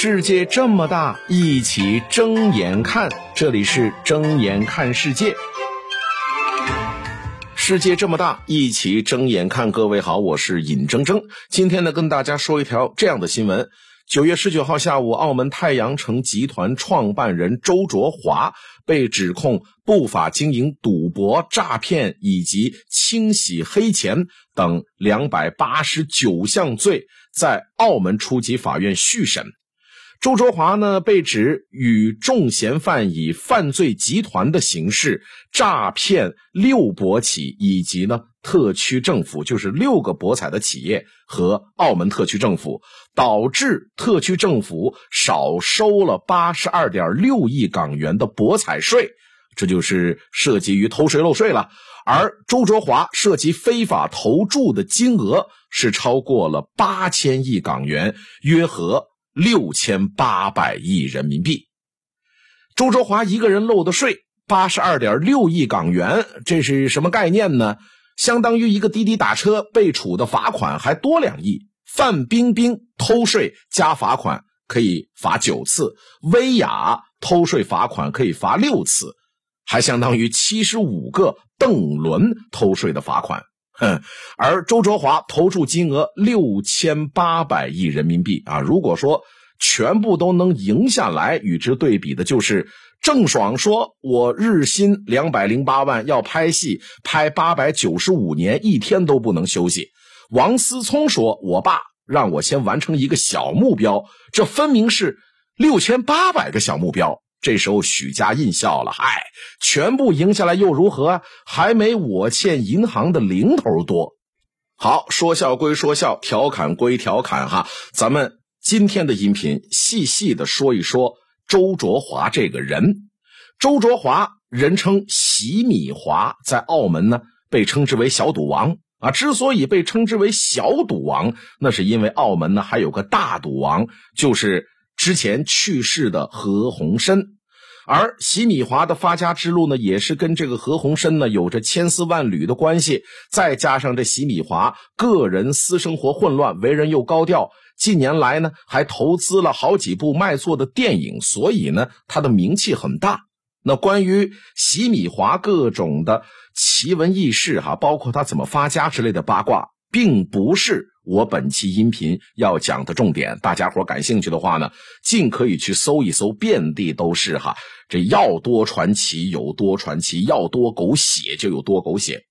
世界这么大，一起睁眼看。这里是睁眼看世界。世界这么大，一起睁眼看。各位好，我是尹铮铮。今天呢，跟大家说一条这样的新闻：九月十九号下午，澳门太阳城集团创办人周卓华被指控不法经营、赌博、诈骗以及清洗黑钱等两百八十九项罪，在澳门初级法院续审。周卓华呢，被指与众嫌犯以犯罪集团的形式诈骗六博企以及呢特区政府，就是六个博彩的企业和澳门特区政府，导致特区政府少收了八十二点六亿港元的博彩税，这就是涉及于偷税漏税了。而周卓华涉及非法投注的金额是超过了八千亿港元，约合。六千八百亿人民币，周卓华一个人漏的税八十二点六亿港元，这是什么概念呢？相当于一个滴滴打车被处的罚款还多两亿。范冰冰偷税加罚款可以罚九次，薇娅偷税罚款可以罚六次，还相当于七十五个邓伦偷税的罚款。哼，而周卓华投注金额六千八百亿人民币啊！如果说全部都能赢下来，与之对比的就是郑爽说：“我日薪两百零八万，要拍戏拍八百九十五年，一天都不能休息。”王思聪说：“我爸让我先完成一个小目标，这分明是六千八百个小目标。”这时候许家印笑了：“嗨，全部赢下来又如何？还没我欠银行的零头多。”好，说笑归说笑，调侃归调侃，哈，咱们今天的音频细细的说一说周卓华这个人。周卓华人称洗米华，在澳门呢被称之为小赌王啊。之所以被称之为小赌王，那是因为澳门呢还有个大赌王，就是。之前去世的何鸿燊，而洗米华的发家之路呢，也是跟这个何鸿燊呢有着千丝万缕的关系。再加上这洗米华个人私生活混乱，为人又高调，近年来呢还投资了好几部卖座的电影，所以呢他的名气很大。那关于洗米华各种的奇闻异事，哈，包括他怎么发家之类的八卦，并不是。我本期音频要讲的重点，大家伙感兴趣的话呢，尽可以去搜一搜，遍地都是哈。这要多传奇有多传奇，要多狗血就有多狗血。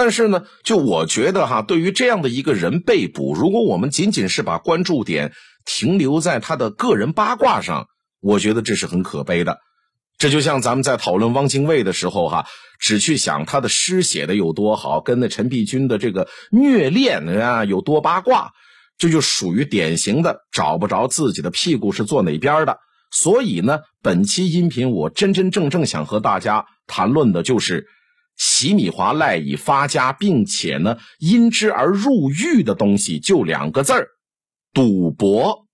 但是呢，就我觉得哈，对于这样的一个人被捕，如果我们仅仅是把关注点停留在他的个人八卦上，我觉得这是很可悲的。这就像咱们在讨论汪精卫的时候，哈，只去想他的诗写的有多好，跟那陈璧君的这个虐恋啊有多八卦，这就属于典型的找不着自己的屁股是坐哪边的。所以呢，本期音频我真真正正想和大家谈论的就是洗米华赖以发家，并且呢因之而入狱的东西，就两个字儿：赌博。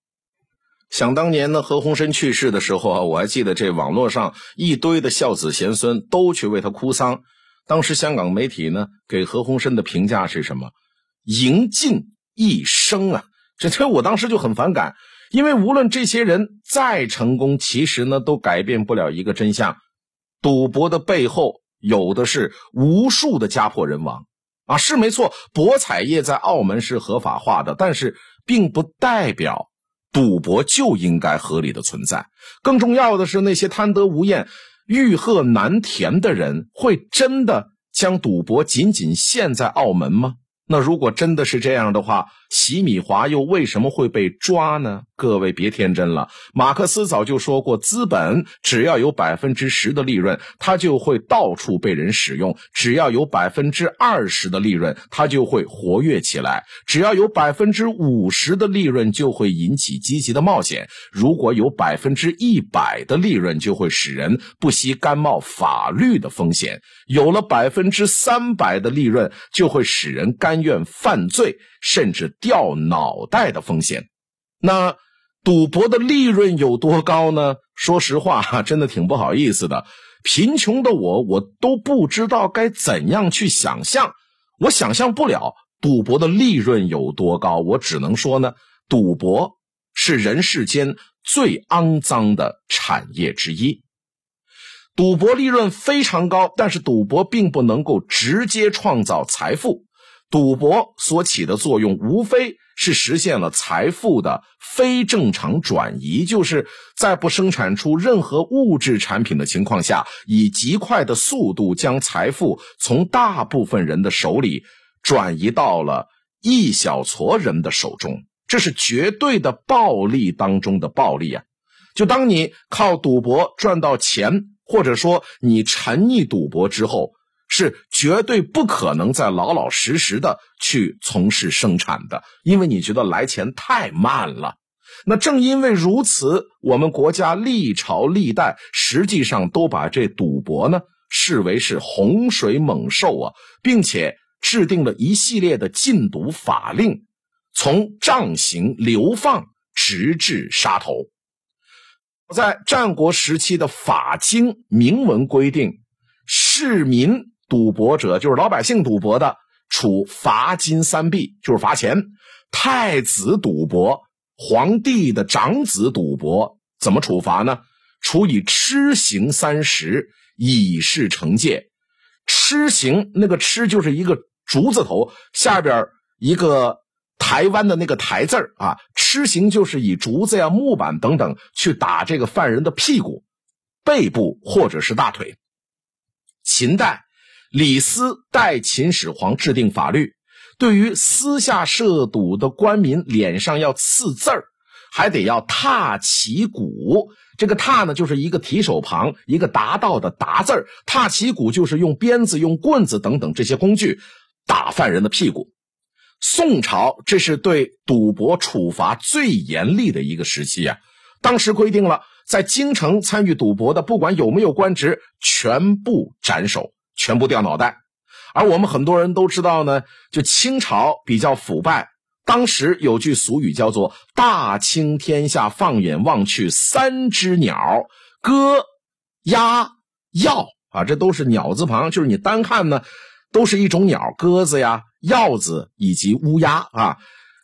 想当年呢，何鸿燊去世的时候啊，我还记得这网络上一堆的孝子贤孙都去为他哭丧。当时香港媒体呢给何鸿燊的评价是什么？赢尽一生啊！这这我当时就很反感，因为无论这些人再成功，其实呢都改变不了一个真相：赌博的背后有的是无数的家破人亡啊！是没错，博彩业在澳门是合法化的，但是并不代表。赌博就应该合理的存在。更重要的是，那些贪得无厌、欲壑难填的人，会真的将赌博仅仅限在澳门吗？那如果真的是这样的话，洗米华又为什么会被抓呢？各位别天真了，马克思早就说过，资本只要有百分之十的利润，它就会到处被人使用；只要有百分之二十的利润，它就会活跃起来；只要有百分之五十的利润，就会引起积极的冒险；如果有百分之一百的利润，就会使人不惜甘冒法律的风险；有了百分之三百的利润，就会使人甘愿犯罪。甚至掉脑袋的风险，那赌博的利润有多高呢？说实话，真的挺不好意思的。贫穷的我，我都不知道该怎样去想象，我想象不了赌博的利润有多高。我只能说呢，赌博是人世间最肮脏的产业之一。赌博利润非常高，但是赌博并不能够直接创造财富。赌博所起的作用，无非是实现了财富的非正常转移，就是在不生产出任何物质产品的情况下，以极快的速度将财富从大部分人的手里转移到了一小撮人的手中。这是绝对的暴利当中的暴利啊！就当你靠赌博赚到钱，或者说你沉溺赌博之后。是绝对不可能再老老实实的去从事生产的，因为你觉得来钱太慢了。那正因为如此，我们国家历朝历代实际上都把这赌博呢视为是洪水猛兽啊，并且制定了一系列的禁赌法令，从杖刑、流放直至杀头。在战国时期的法经明文规定，市民。赌博者就是老百姓赌博的，处罚金三币，就是罚钱。太子赌博，皇帝的长子赌博，怎么处罚呢？处以笞刑三十，以示惩戒。笞刑那个笞就是一个竹字头下边一个台湾的那个台字啊。笞刑就是以竹子呀、木板等等去打这个犯人的屁股、背部或者是大腿。秦代。李斯代秦始皇制定法律，对于私下涉赌的官民，脸上要刺字儿，还得要踏旗鼓。这个踏呢，就是一个提手旁，一个达到的达字儿。踏旗鼓就是用鞭子、用棍子等等这些工具打犯人的屁股。宋朝这是对赌博处罚最严厉的一个时期啊！当时规定了，在京城参与赌博的，不管有没有官职，全部斩首。全部掉脑袋，而我们很多人都知道呢，就清朝比较腐败。当时有句俗语叫做“大清天下，放眼望去三只鸟，鸽、鸭、鹞”啊，这都是鸟字旁，就是你单看呢，都是一种鸟，鸽子呀、鹞子以及乌鸦啊。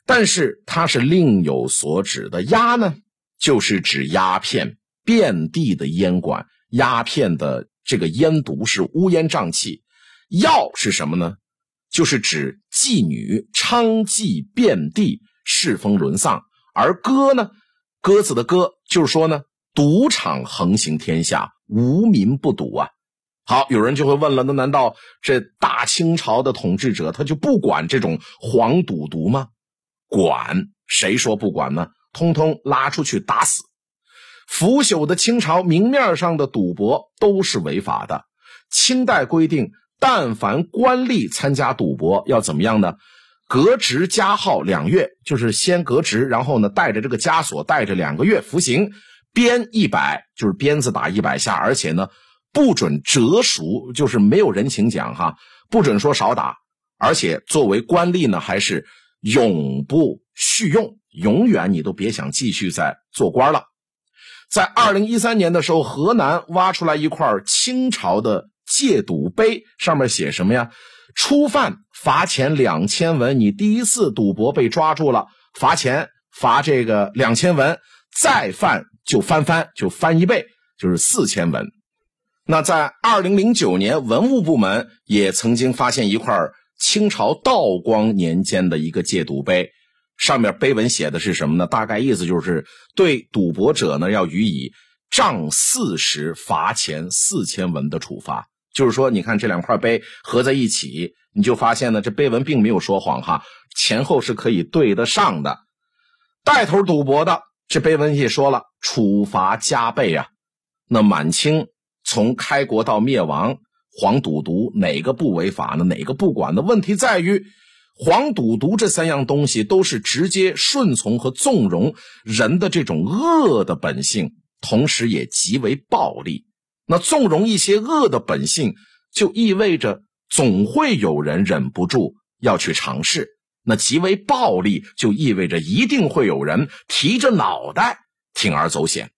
但是它是另有所指的，鸦呢，就是指鸦片，遍地的烟馆，鸦片的。这个烟毒是乌烟瘴气，药是什么呢？就是指妓女娼妓遍地，世风沦丧。而歌呢，鸽子的歌，就是说呢，赌场横行天下，无民不赌啊。好，有人就会问了，那难道这大清朝的统治者他就不管这种黄赌毒吗？管，谁说不管呢？通通拉出去打死。腐朽的清朝，明面上的赌博都是违法的。清代规定，但凡官吏参加赌博，要怎么样呢？革职加号两月，就是先革职，然后呢，带着这个枷锁，带着两个月服刑，鞭一百，就是鞭子打一百下，而且呢，不准折赎，就是没有人情讲哈，不准说少打，而且作为官吏呢，还是永不续用，永远你都别想继续再做官了。在二零一三年的时候，河南挖出来一块清朝的戒赌碑，上面写什么呀？初犯罚钱两千文，你第一次赌博被抓住了，罚钱罚这个两千文，再犯就翻番，就翻一倍，就是四千文。那在二零零九年，文物部门也曾经发现一块清朝道光年间的一个戒赌碑。上面碑文写的是什么呢？大概意思就是对赌博者呢要予以杖四十、罚钱四千文的处罚。就是说，你看这两块碑合在一起，你就发现呢，这碑文并没有说谎哈，前后是可以对得上的。带头赌博的，这碑文也说了，处罚加倍啊。那满清从开国到灭亡，黄赌毒哪个不违法呢？哪个不管的问题在于。黄赌毒这三样东西都是直接顺从和纵容人的这种恶的本性，同时也极为暴力。那纵容一些恶的本性，就意味着总会有人忍不住要去尝试；那极为暴力，就意味着一定会有人提着脑袋铤而走险。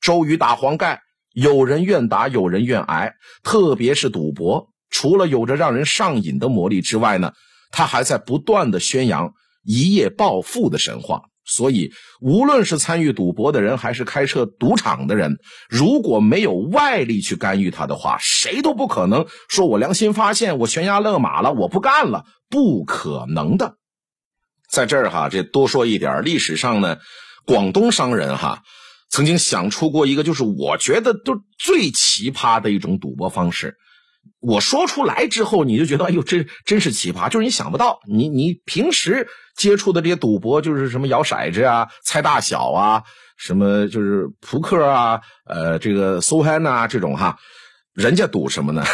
周瑜打黄盖，有人愿打，有人愿挨。特别是赌博，除了有着让人上瘾的魔力之外呢？他还在不断的宣扬一夜暴富的神话，所以，无论是参与赌博的人，还是开设赌场的人，如果没有外力去干预他的话，谁都不可能说我良心发现，我悬崖勒马了，我不干了，不可能的。在这儿哈，这多说一点，历史上呢，广东商人哈曾经想出过一个，就是我觉得都最奇葩的一种赌博方式。我说出来之后，你就觉得哎呦，真真是奇葩，就是你想不到，你你平时接触的这些赌博，就是什么摇骰子啊、猜大小啊、什么就是扑克啊、呃这个 so hand 啊这种哈，人家赌什么呢？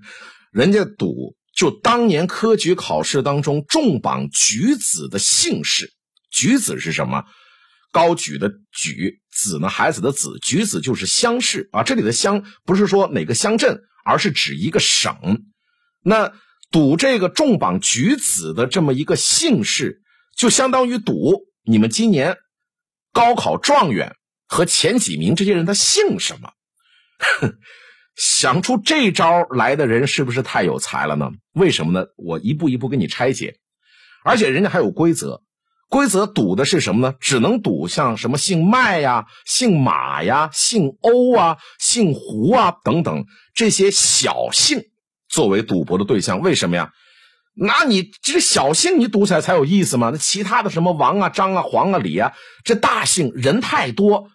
人家赌就当年科举考试当中重榜举子的姓氏，举子是什么？高举的举，子呢孩子的子，举子就是乡试啊。这里的乡不是说哪个乡镇。而是指一个省，那赌这个重榜举子的这么一个姓氏，就相当于赌你们今年高考状元和前几名这些人他姓什么。想出这招来的人是不是太有才了呢？为什么呢？我一步一步给你拆解，而且人家还有规则。规则赌的是什么呢？只能赌像什么姓麦呀、姓马呀、姓欧啊、姓胡啊等等这些小姓作为赌博的对象。为什么呀？那你这小姓你赌起来才有意思嘛？那其他的什么王啊、张啊、黄啊、李啊，这大姓人太多，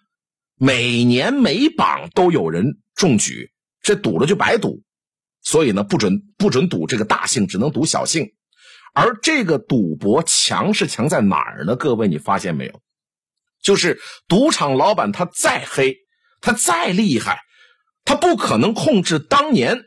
每年每榜都有人中举，这赌了就白赌。所以呢，不准不准赌这个大姓，只能赌小姓。而这个赌博强是强在哪儿呢？各位，你发现没有？就是赌场老板他再黑，他再厉害，他不可能控制当年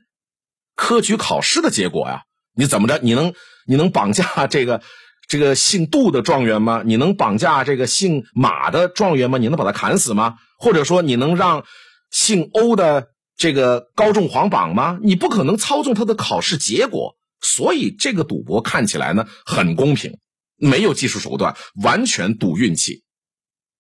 科举考试的结果呀！你怎么着？你能你能绑架这个这个姓杜的状元吗？你能绑架这个姓马的状元吗？你能把他砍死吗？或者说你能让姓欧的这个高中皇榜吗？你不可能操纵他的考试结果。所以这个赌博看起来呢很公平，没有技术手段，完全赌运气。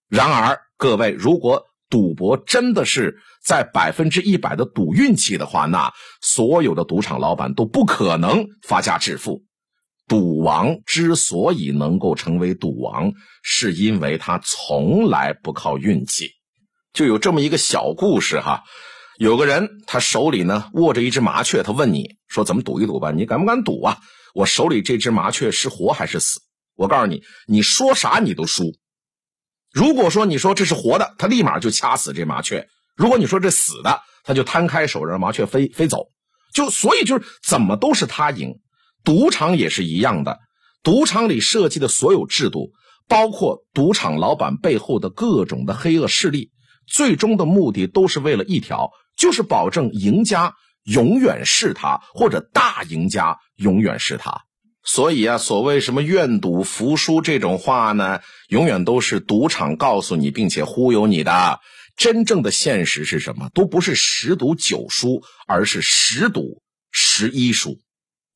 然而，各位，如果赌博真的是在百分之一百的赌运气的话，那所有的赌场老板都不可能发家致富。赌王之所以能够成为赌王，是因为他从来不靠运气。就有这么一个小故事哈。有个人，他手里呢握着一只麻雀，他问你说：“怎么赌一赌吧？你敢不敢赌啊？我手里这只麻雀是活还是死？”我告诉你，你说啥你都输。如果说你说这是活的，他立马就掐死这麻雀；如果你说这死的，他就摊开手让麻雀飞飞走。就所以就是怎么都是他赢。赌场也是一样的，赌场里设计的所有制度，包括赌场老板背后的各种的黑恶势力，最终的目的都是为了一条。就是保证赢家永远是他，或者大赢家永远是他。所以啊，所谓什么愿赌服输这种话呢，永远都是赌场告诉你，并且忽悠你的。真正的现实是什么？都不是十赌九输，而是十赌十一输。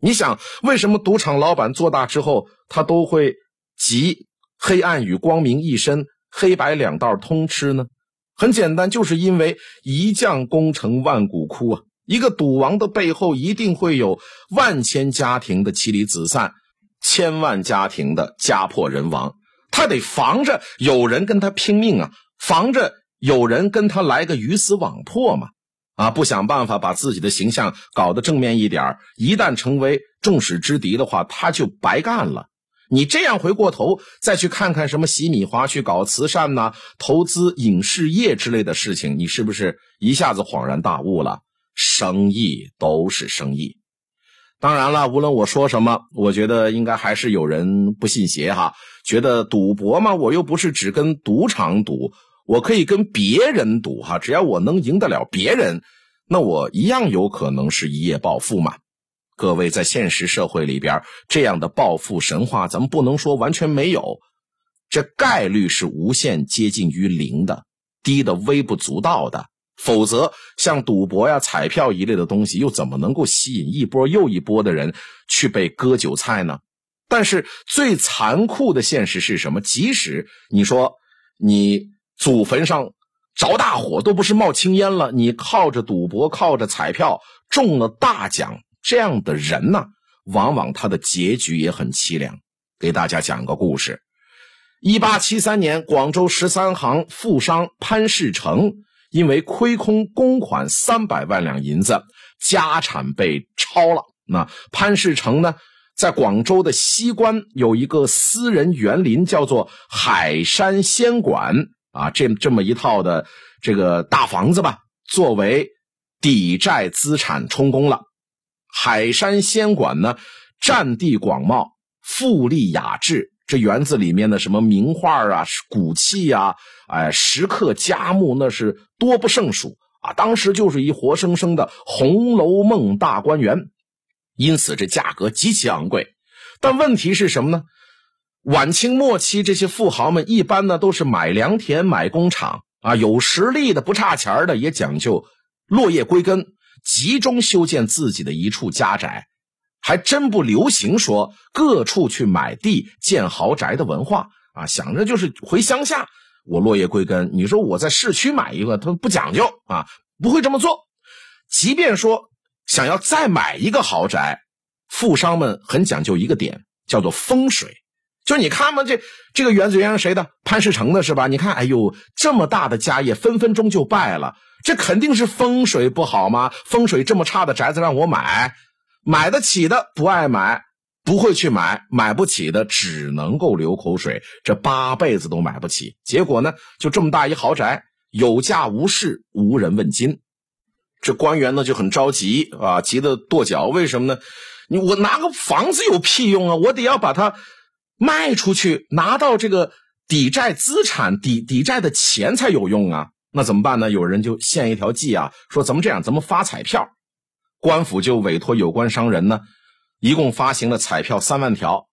你想，为什么赌场老板做大之后，他都会集黑暗与光明一身，黑白两道通吃呢？很简单，就是因为一将功成万骨枯啊！一个赌王的背后一定会有万千家庭的妻离子散，千万家庭的家破人亡。他得防着有人跟他拼命啊，防着有人跟他来个鱼死网破嘛！啊，不想办法把自己的形象搞得正面一点一旦成为众矢之的的话，他就白干了。你这样回过头再去看看什么洗米华去搞慈善呐，投资影视业之类的事情，你是不是一下子恍然大悟了？生意都是生意。当然了，无论我说什么，我觉得应该还是有人不信邪哈，觉得赌博嘛，我又不是只跟赌场赌，我可以跟别人赌哈，只要我能赢得了别人，那我一样有可能是一夜暴富嘛。各位，在现实社会里边，这样的暴富神话，咱们不能说完全没有，这概率是无限接近于零的，低的微不足道的。否则，像赌博呀、彩票一类的东西，又怎么能够吸引一波又一波的人去被割韭菜呢？但是，最残酷的现实是什么？即使你说你祖坟上着大火，都不是冒青烟了，你靠着赌博、靠着彩票中了大奖。这样的人呢，往往他的结局也很凄凉。给大家讲个故事：一八七三年，广州十三行富商潘世成因为亏空公款三百万两银子，家产被抄了。那潘世成呢，在广州的西关有一个私人园林，叫做海山仙馆啊，这这么一套的这个大房子吧，作为抵债资产充公了。海山仙馆呢，占地广袤，富丽雅致。这园子里面的什么名画啊、古器啊、哎，石刻佳木，那是多不胜数啊！当时就是一活生生的《红楼梦》大观园，因此这价格极其昂贵。但问题是什么呢？晚清末期这些富豪们一般呢都是买良田、买工厂啊，有实力的不差钱的也讲究落叶归根，集中修建自己的一处家宅。还真不流行说各处去买地建豪宅的文化啊，想着就是回乡下，我落叶归根。你说我在市区买一个，他不讲究啊，不会这么做。即便说想要再买一个豪宅，富商们很讲究一个点，叫做风水。就你看嘛，这这个园子园是谁的？潘世成的是吧？你看，哎呦，这么大的家业，分分钟就败了，这肯定是风水不好吗？风水这么差的宅子让我买。买得起的不爱买，不会去买；买不起的只能够流口水，这八辈子都买不起。结果呢，就这么大一豪宅，有价无市，无人问津。这官员呢就很着急啊，急得跺脚。为什么呢？你我拿个房子有屁用啊？我得要把它卖出去，拿到这个抵债资产、抵抵债的钱才有用啊。那怎么办呢？有人就献一条计啊，说咱们这样，咱们发彩票。官府就委托有关商人呢，一共发行了彩票三万条，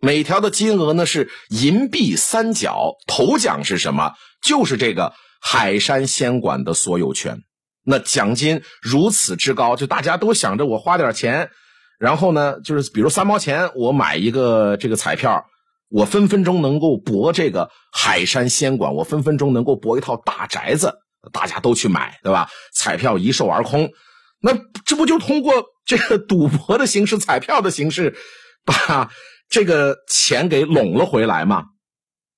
每条的金额呢是银币三角，头奖是什么？就是这个海山仙馆的所有权。那奖金如此之高，就大家都想着我花点钱，然后呢，就是比如三毛钱，我买一个这个彩票，我分分钟能够博这个海山仙馆，我分分钟能够博一套大宅子，大家都去买，对吧？彩票一售而空。那这不就通过这个赌博的形式、彩票的形式，把这个钱给拢了回来吗？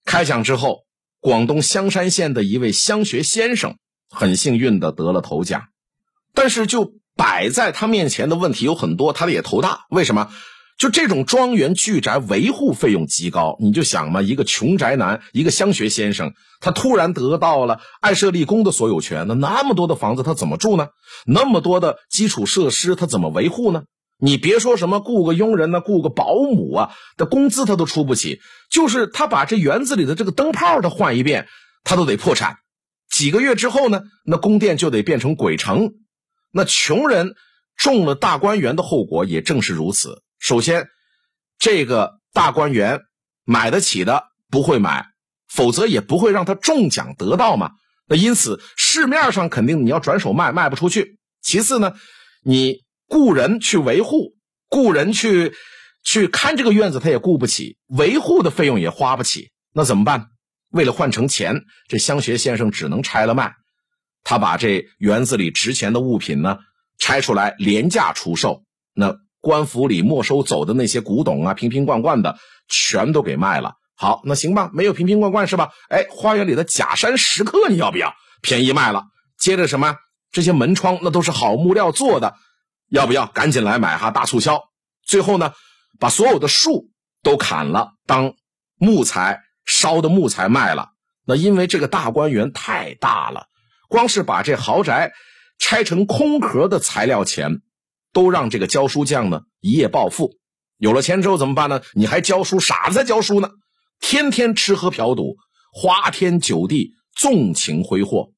开奖之后，广东香山县的一位乡学先生很幸运的得了头奖，但是就摆在他面前的问题有很多，他的也头大。为什么？就这种庄园巨宅维护费用极高，你就想嘛，一个穷宅男，一个乡学先生，他突然得到了爱社立功的所有权，那那么多的房子他怎么住呢？那么多的基础设施他怎么维护呢？你别说什么雇个佣人呢，雇个保姆啊，的工资他都出不起，就是他把这园子里的这个灯泡他换一遍，他都得破产。几个月之后呢，那宫殿就得变成鬼城。那穷人中了大观园的后果也正是如此。首先，这个大观园买得起的不会买，否则也不会让他中奖得到嘛。那因此市面上肯定你要转手卖，卖不出去。其次呢，你雇人去维护，雇人去去看这个院子，他也雇不起，维护的费用也花不起。那怎么办？为了换成钱，这香学先生只能拆了卖。他把这园子里值钱的物品呢拆出来廉价出售。那。官府里没收走的那些古董啊，瓶瓶罐罐的，全都给卖了。好，那行吧，没有瓶瓶罐罐是吧？哎，花园里的假山石刻你要不要？便宜卖了。接着什么？这些门窗那都是好木料做的，要不要？赶紧来买哈，大促销。最后呢，把所有的树都砍了，当木材烧的木材卖了。那因为这个大观园太大了，光是把这豪宅拆成空壳的材料钱。都让这个教书匠呢一夜暴富，有了钱之后怎么办呢？你还教书，傻子才教书呢，天天吃喝嫖赌，花天酒地，纵情挥霍。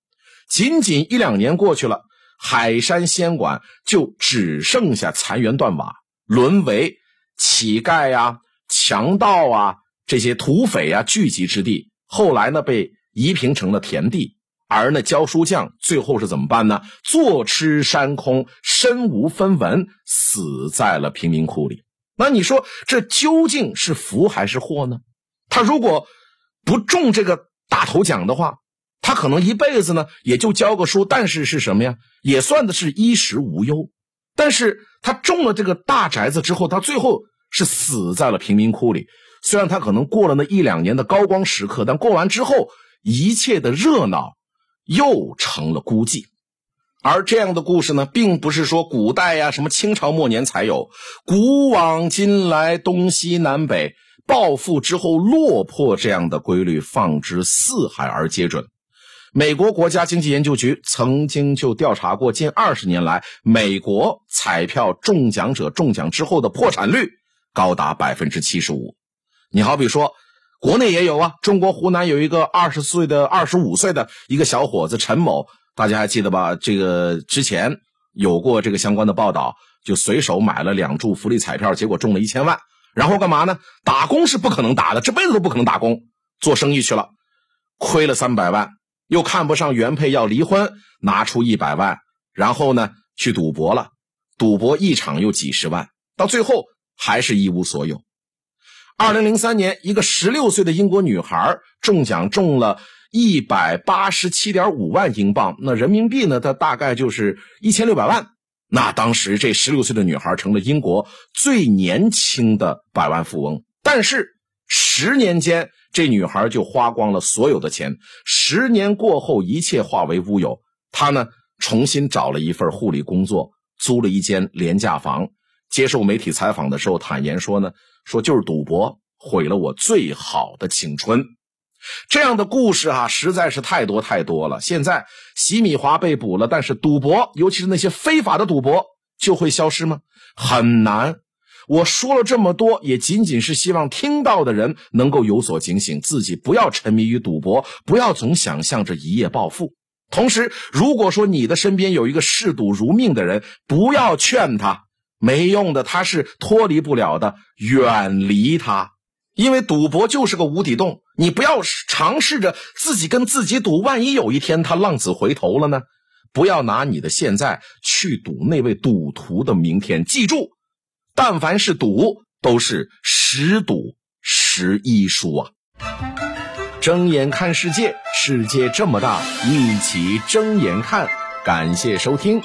仅仅一两年过去了，海山仙馆就只剩下残垣断瓦，沦为乞丐呀、强盗啊这些土匪啊聚集之地。后来呢，被夷平成了田地。而那教书匠最后是怎么办呢？坐吃山空，身无分文，死在了贫民窟里。那你说这究竟是福还是祸呢？他如果不中这个大头奖的话，他可能一辈子呢也就教个书，但是是什么呀？也算的是衣食无忧。但是他中了这个大宅子之后，他最后是死在了贫民窟里。虽然他可能过了那一两年的高光时刻，但过完之后，一切的热闹又成了孤寂。而这样的故事呢，并不是说古代呀，什么清朝末年才有，古往今来，东西南北，暴富之后落魄这样的规律，放之四海而皆准。美国国家经济研究局曾经就调查过，近二十年来，美国彩票中奖者中奖之后的破产率高达百分之七十五。你好比说，国内也有啊，中国湖南有一个二十岁的、二十五岁的一个小伙子陈某，大家还记得吧？这个之前有过这个相关的报道，就随手买了两注福利彩票，结果中了一千万，然后干嘛呢？打工是不可能打的，这辈子都不可能打工，做生意去了，亏了三百万。又看不上原配要离婚，拿出一百万，然后呢去赌博了，赌博一场又几十万，到最后还是一无所有。二零零三年，一个十六岁的英国女孩中奖中了一百八十七点五万英镑，那人民币呢？它大概就是一千六百万。那当时这十六岁的女孩成了英国最年轻的百万富翁，但是。十年间，这女孩就花光了所有的钱。十年过后，一切化为乌有。她呢，重新找了一份护理工作，租了一间廉价房。接受媒体采访的时候，坦言说呢：“说就是赌博毁了我最好的青春。”这样的故事啊，实在是太多太多了。现在，洗米华被捕了，但是赌博，尤其是那些非法的赌博，就会消失吗？很难。我说了这么多，也仅仅是希望听到的人能够有所警醒，自己不要沉迷于赌博，不要总想象着一夜暴富。同时，如果说你的身边有一个嗜赌如命的人，不要劝他，没用的，他是脱离不了的，远离他。因为赌博就是个无底洞，你不要尝试着自己跟自己赌，万一有一天他浪子回头了呢？不要拿你的现在去赌那位赌徒的明天，记住。但凡是赌，都是十赌十一输啊！睁眼看世界，世界这么大，一起睁眼看。感谢收听。